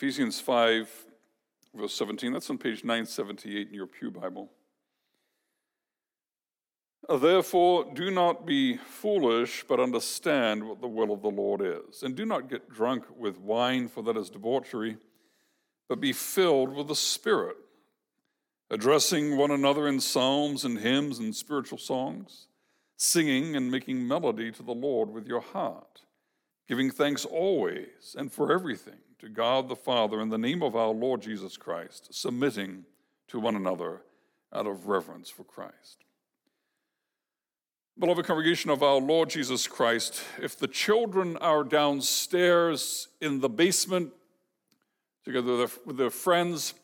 Ephesians 5, verse 17. That's on page 978 in your Pew Bible. Therefore, do not be foolish, but understand what the will of the Lord is. And do not get drunk with wine, for that is debauchery, but be filled with the Spirit, addressing one another in psalms and hymns and spiritual songs, singing and making melody to the Lord with your heart, giving thanks always and for everything to God the Father in the name of our Lord Jesus Christ, submitting to one another out of reverence for Christ. Beloved congregation of our Lord Jesus Christ, if the children are downstairs in the basement together with their friends,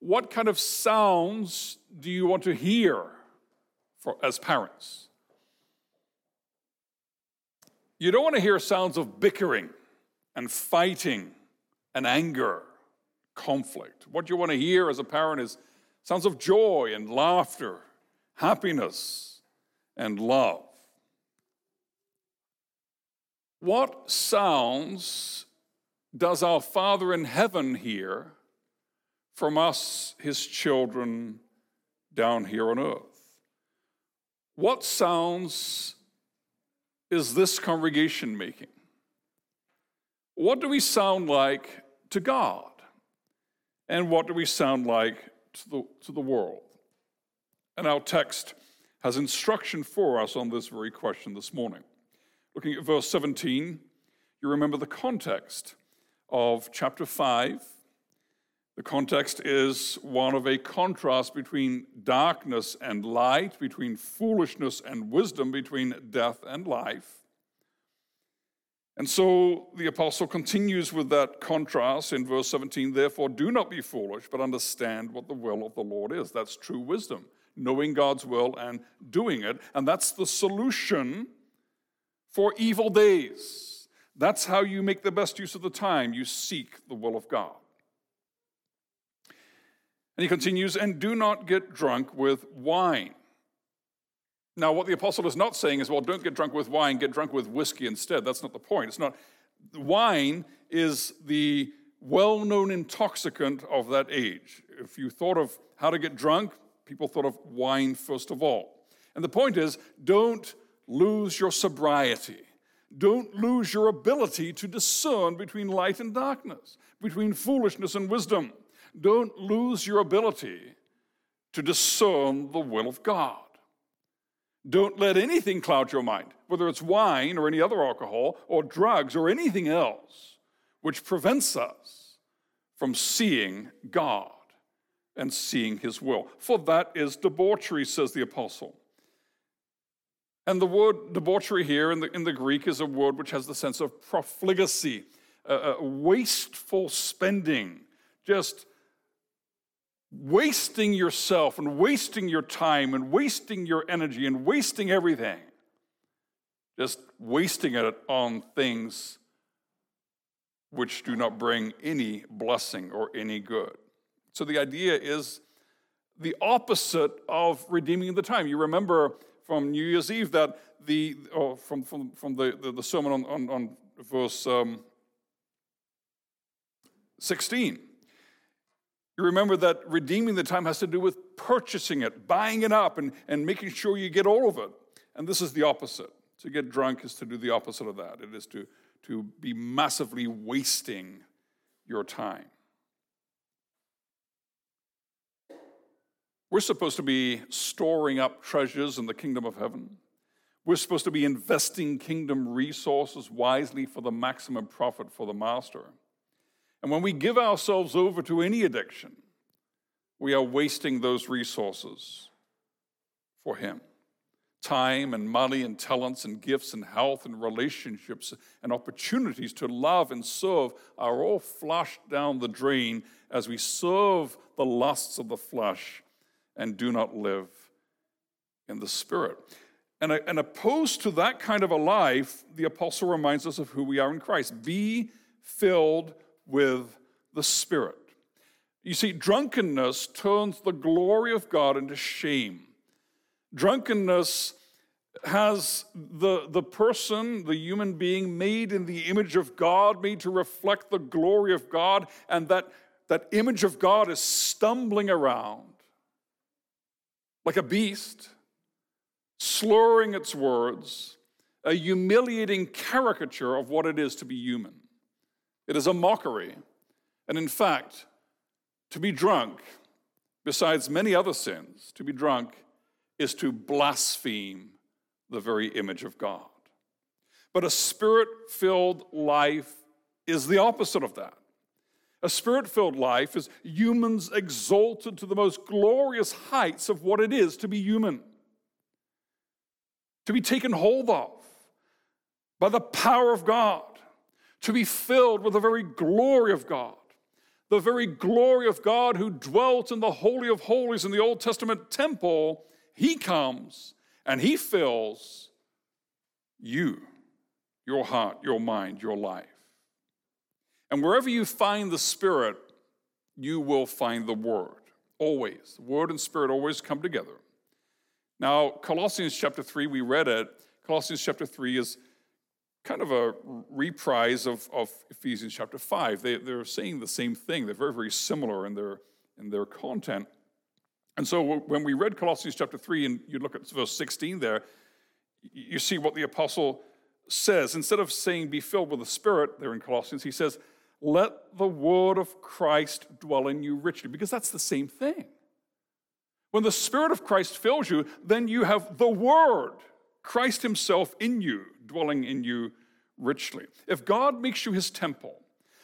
what kind of sounds do you want to hear for, as parents? You don't want to hear sounds of bickering and fighting and anger, conflict. What you want to hear as a parent is sounds of joy and laughter, happiness and love. What sounds does our Father in heaven hear from us, his children, down here on earth? What sounds is this congregation making? What do we sound like to God? And what do we sound like to the, to the world? And our text has instruction for us on this very question this morning. Looking at verse 17, you remember the context of chapter 5. The context is one of a contrast between darkness and light, between foolishness and wisdom, between death and life. And so the apostle continues with that contrast in verse 17. Therefore, do not be foolish, but understand what the will of the Lord is. That's true wisdom knowing God's will and doing it. And that's the solution for evil days. That's how you make the best use of the time. You seek the will of God. And he continues, and do not get drunk with wine. Now, what the apostle is not saying is, well, don't get drunk with wine, get drunk with whiskey instead. That's not the point. It's not, wine is the well known intoxicant of that age. If you thought of how to get drunk, people thought of wine first of all. And the point is don't lose your sobriety. Don't lose your ability to discern between light and darkness, between foolishness and wisdom. Don't lose your ability to discern the will of God. Don't let anything cloud your mind, whether it's wine or any other alcohol or drugs or anything else, which prevents us from seeing God and seeing his will. For that is debauchery, says the apostle. And the word debauchery here in the, in the Greek is a word which has the sense of profligacy, uh, uh, wasteful spending, just wasting yourself and wasting your time and wasting your energy and wasting everything. Just wasting it on things which do not bring any blessing or any good. So the idea is the opposite of redeeming the time. You remember from New Year's Eve that the, or from, from, from the, the, the sermon on, on, on verse um, 16. You remember that redeeming the time has to do with purchasing it, buying it up, and, and making sure you get all of it. And this is the opposite. To get drunk is to do the opposite of that. It is to, to be massively wasting your time. We're supposed to be storing up treasures in the kingdom of heaven. We're supposed to be investing kingdom resources wisely for the maximum profit for the master. And when we give ourselves over to any addiction, we are wasting those resources for Him. Time and money and talents and gifts and health and relationships and opportunities to love and serve are all flushed down the drain as we serve the lusts of the flesh and do not live in the Spirit. And, uh, and opposed to that kind of a life, the apostle reminds us of who we are in Christ. Be filled with the Spirit. You see, drunkenness turns the glory of God into shame. Drunkenness has the, the person, the human being, made in the image of God, made to reflect the glory of God, and that, that image of God is stumbling around like a beast, slurring its words, a humiliating caricature of what it is to be human. It is a mockery. And in fact, to be drunk, besides many other sins, to be drunk is to blaspheme the very image of God. But a spirit filled life is the opposite of that. A spirit filled life is humans exalted to the most glorious heights of what it is to be human, to be taken hold of by the power of God, to be filled with the very glory of God. The very glory of God who dwelt in the Holy of Holies in the Old Testament temple, he comes and he fills you, your heart, your mind, your life. And wherever you find the Spirit, you will find the Word. Always. The Word and Spirit always come together. Now, Colossians chapter 3, we read it. Colossians chapter 3 is kind of a reprise of, of Ephesians chapter 5. They, they're saying the same thing. They're very, very similar in their, in their content. And so when we read Colossians chapter 3, and you look at verse 16 there, you see what the apostle says. Instead of saying, be filled with the Spirit, there in Colossians, he says, let the word of Christ dwell in you richly, because that's the same thing. When the Spirit of Christ fills you, then you have the Word, Christ Himself in you, dwelling in you richly. If God makes you His temple,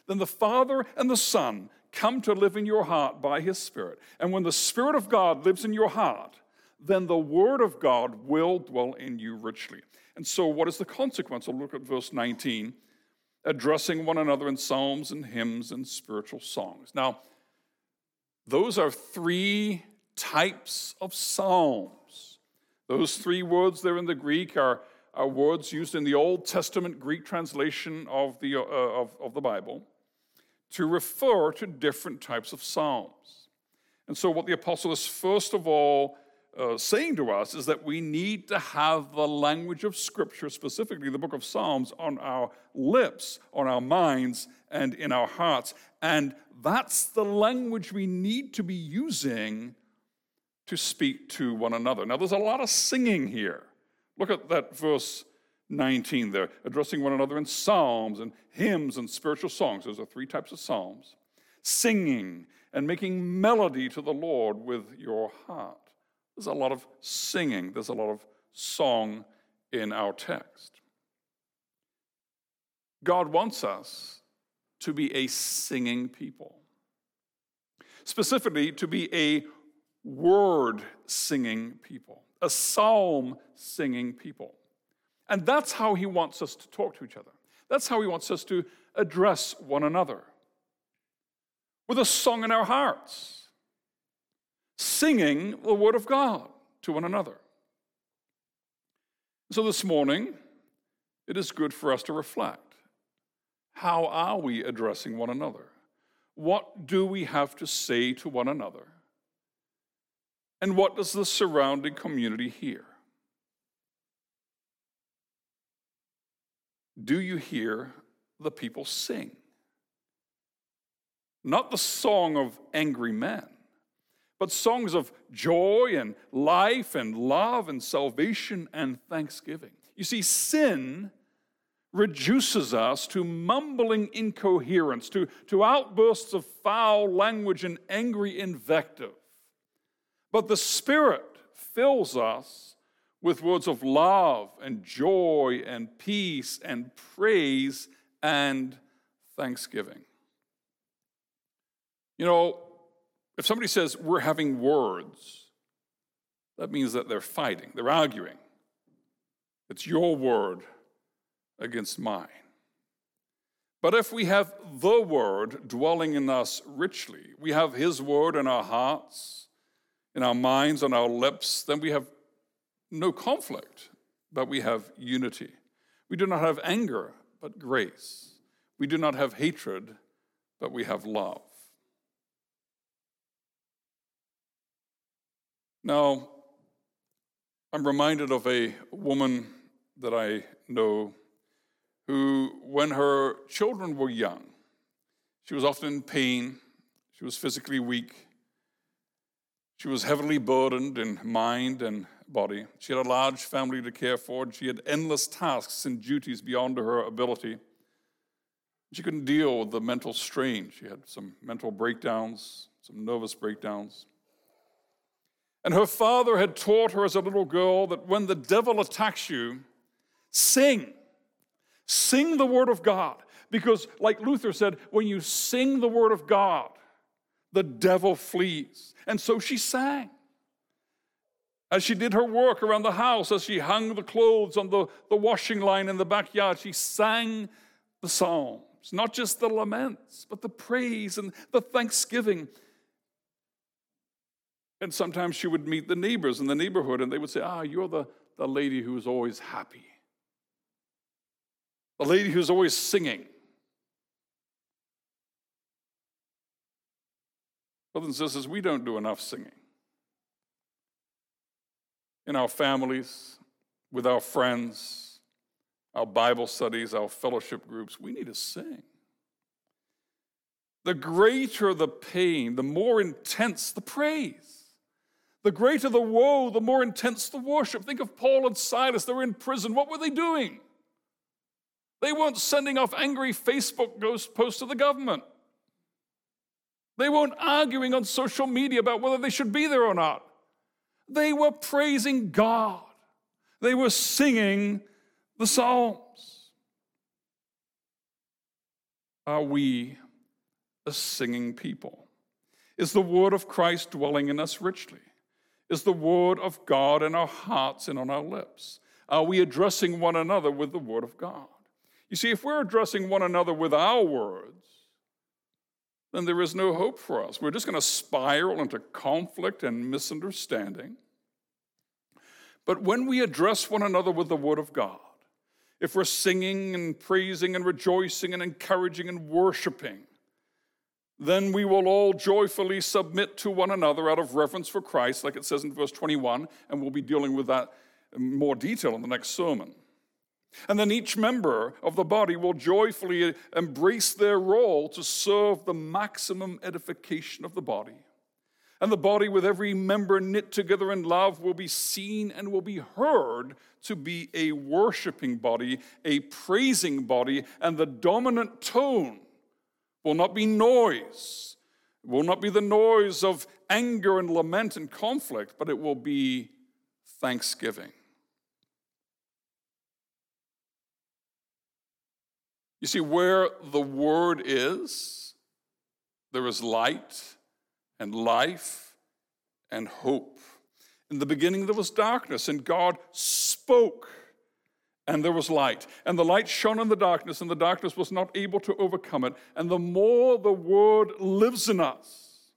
then the Father and the Son come to live in your heart by His Spirit. And when the Spirit of God lives in your heart, then the Word of God will dwell in you richly. And so, what is the consequence? I'll look at verse 19 addressing one another in psalms and hymns and spiritual songs. Now, those are three types of psalms. Those three words there in the Greek are, are words used in the Old Testament Greek translation of the, uh, of, of the Bible to refer to different types of psalms. And so, what the apostle is first of all uh, saying to us is that we need to have the language of Scripture, specifically the book of Psalms, on our lips, on our minds, and in our hearts. And that's the language we need to be using to speak to one another. Now, there's a lot of singing here. Look at that verse 19 there, addressing one another in psalms and hymns and spiritual songs. Those are three types of psalms. Singing and making melody to the Lord with your heart. There's a lot of singing, there's a lot of song in our text. God wants us to be a singing people, specifically, to be a word singing people, a psalm singing people. And that's how He wants us to talk to each other. That's how He wants us to address one another with a song in our hearts singing the Word of God to one another. So this morning, it is good for us to reflect. How are we addressing one another? What do we have to say to one another? And what does the surrounding community hear? Do you hear the people sing? Not the song of angry men, but songs of joy and life and love and salvation and thanksgiving. You see, sin reduces us to mumbling incoherence, to, to outbursts of foul language and angry invective. But the Spirit fills us with words of love and joy and peace and praise and thanksgiving. You know, if somebody says, we're having words, that means that they're fighting, they're arguing. It's your word against mine. But if we have the word dwelling in us richly, we have his word in our hearts, in our minds, on our lips, then we have no conflict, but we have unity. We do not have anger, but grace. We do not have hatred, but we have love. Now, I'm reminded of a woman that I know who, when her children were young, she was often in pain, she was physically weak, she was heavily burdened in mind and body. She had a large family to care for, and she had endless tasks and duties beyond her ability. She couldn't deal with the mental strain. She had some mental breakdowns, some nervous breakdowns. And her father had taught her as a little girl that when the devil attacks you, sing. Sing the word of God. Because, like Luther said, when you sing the word of God, the devil flees. And so she sang. As she did her work around the house, as she hung the clothes on the, the washing line in the backyard, she sang the psalms, not just the laments, but the praise and the thanksgiving. And sometimes she would meet the neighbors in the neighborhood, and they would say, Ah, you're the, the lady who's always happy, the lady who's always singing. Brothers and sisters, we don't do enough singing. In our families, with our friends, our Bible studies, our fellowship groups, we need to sing. The greater the pain, the more intense the praise. The greater the woe, the more intense the worship. Think of Paul and Silas. They were in prison. What were they doing? They weren't sending off angry Facebook ghost posts to the government. They weren't arguing on social media about whether they should be there or not. They were praising God. They were singing the Psalms. Are we a singing people? Is the word of Christ dwelling in us richly? Is the word of God in our hearts and on our lips? Are we addressing one another with the word of God? You see, if we're addressing one another with our words, then there is no hope for us. We're just going to spiral into conflict and misunderstanding. But when we address one another with the word of God, if we're singing and praising and rejoicing and encouraging and worshiping, then we will all joyfully submit to one another out of reverence for Christ, like it says in verse 21, and we'll be dealing with that in more detail in the next sermon. And then each member of the body will joyfully embrace their role to serve the maximum edification of the body. And the body, with every member knit together in love, will be seen and will be heard to be a worshiping body, a praising body, and the dominant tone will not be noise. It will not be the noise of anger and lament and conflict, but it will be thanksgiving. You see, where the word is, there is light and life and hope. In the beginning, there was darkness, and God spoke and there was light. And the light shone in the darkness, and the darkness was not able to overcome it. And the more the word lives in us,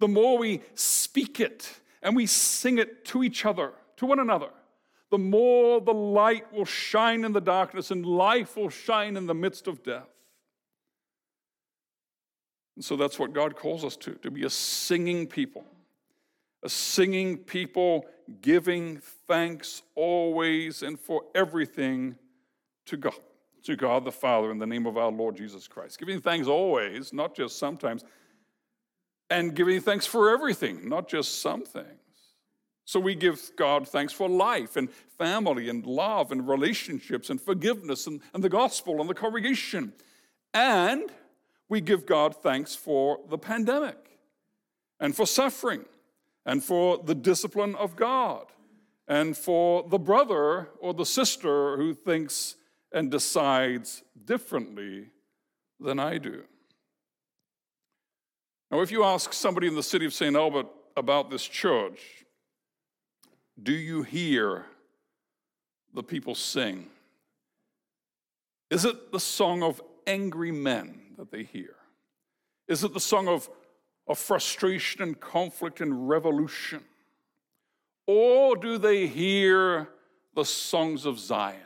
the more we speak it and we sing it to each other, to one another, the more the light will shine in the darkness and life will shine in the midst of death. And so that's what God calls us to, to be a singing people a singing people, giving thanks always and for everything to God, to God the Father in the name of our Lord Jesus Christ. Giving thanks always, not just sometimes, and giving thanks for everything, not just some things. So we give God thanks for life and family and love and relationships and forgiveness and, and the gospel and the congregation. And we give God thanks for the pandemic and for suffering and for the discipline of God, and for the brother or the sister who thinks and decides differently than I do. Now, if you ask somebody in the city of St. Albert about this church, do you hear the people sing? Is it the song of angry men that they hear? Is it the song of of frustration and conflict and revolution? Or do they hear the songs of Zion,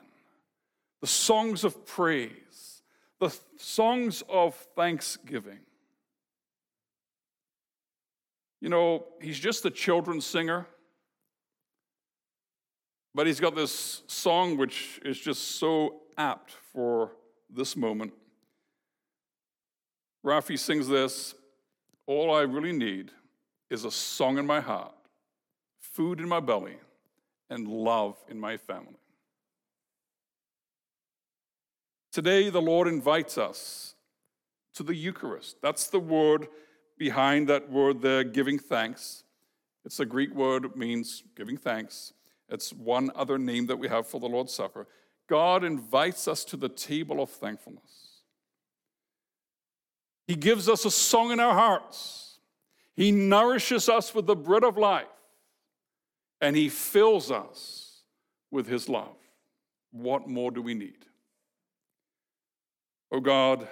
the songs of praise, the songs of thanksgiving? You know, he's just a children's singer. But he's got this song which is just so apt for this moment. Raffi sings this All I really need is a song in my heart, food in my belly, and love in my family. Today, the Lord invites us to the Eucharist. That's the word behind that word there, giving thanks. It's a Greek word, it means giving thanks. It's one other name that we have for the Lord's Supper. God invites us to the table of thankfulness. He gives us a song in our hearts. He nourishes us with the bread of life. And He fills us with His love. What more do we need? Oh God,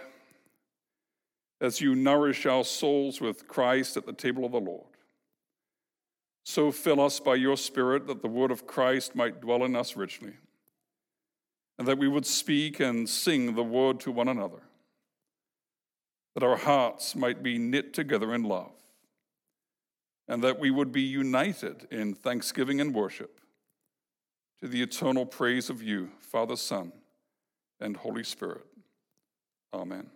as you nourish our souls with Christ at the table of the Lord, so fill us by your Spirit that the word of Christ might dwell in us richly, and that we would speak and sing the word to one another, that our hearts might be knit together in love, and that we would be united in thanksgiving and worship to the eternal praise of you, Father, Son, and Holy Spirit. Amen.